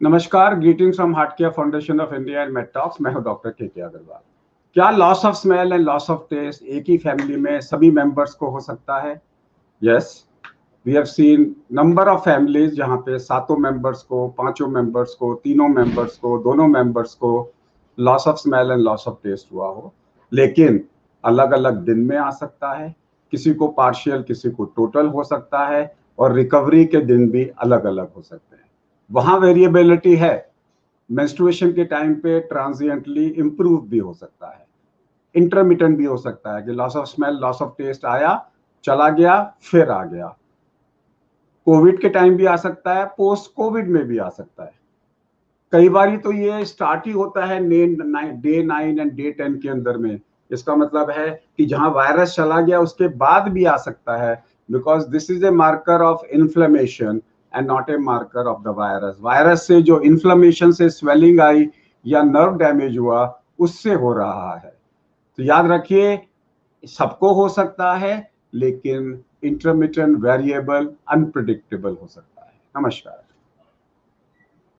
नमस्कार greetings from Heart Care Foundation of India and Medtalks मैं हूँ डॉक्टर के के अग्रवाल क्या loss of smell and loss of taste एक ही family में सभी मेंबर्स को हो सकता है? Yes we have seen number of families जहाँ पे सातों मेंबर्स को, पाँचों मेंबर्स को, तीनों मेंबर्स को, दोनों मेंबर्स को loss of smell and loss of taste हुआ हो। लेकिन अलग अलग दिन में आ सकता है, किसी को पार्शियल किसी को टोटल हो सकता है और रिकवरी के दिन भी अलग अलग हो सकते हैं। वहाँ वेरिएबिलिटी है। मेंस्ट्रुएशन के टाइम पे ट्रांजिएंटली इंप्रूव भी हो सकता है। इंटरमीडियंट भी हो सकता है कि loss of smell loss of taste आया, चला गया, फिर आ गया। कोविड के टाइम भी आ सकता है पोस्ट कोविड में भी आ सकता है। कई बार तो ये स्टार्ट ही होता है day nine and day ten के अंदर में। इसका मतलब है कि जहाँ वायरस चला गया, उसके बाद भी आ सकता है। Because this is a marker of inflammation and not a marker of the virus virus से जो इन्फ्लमेशन से स्वेलिंग आई या नर्व डैमेज हुआ, उससे हो रहा है। तो याद रखिए, सबको हो सकता है, लेकिन इंटरमीडियंट वेरिएबल अनप्रिडिक्टेबल हो सकता है। नमस्कार।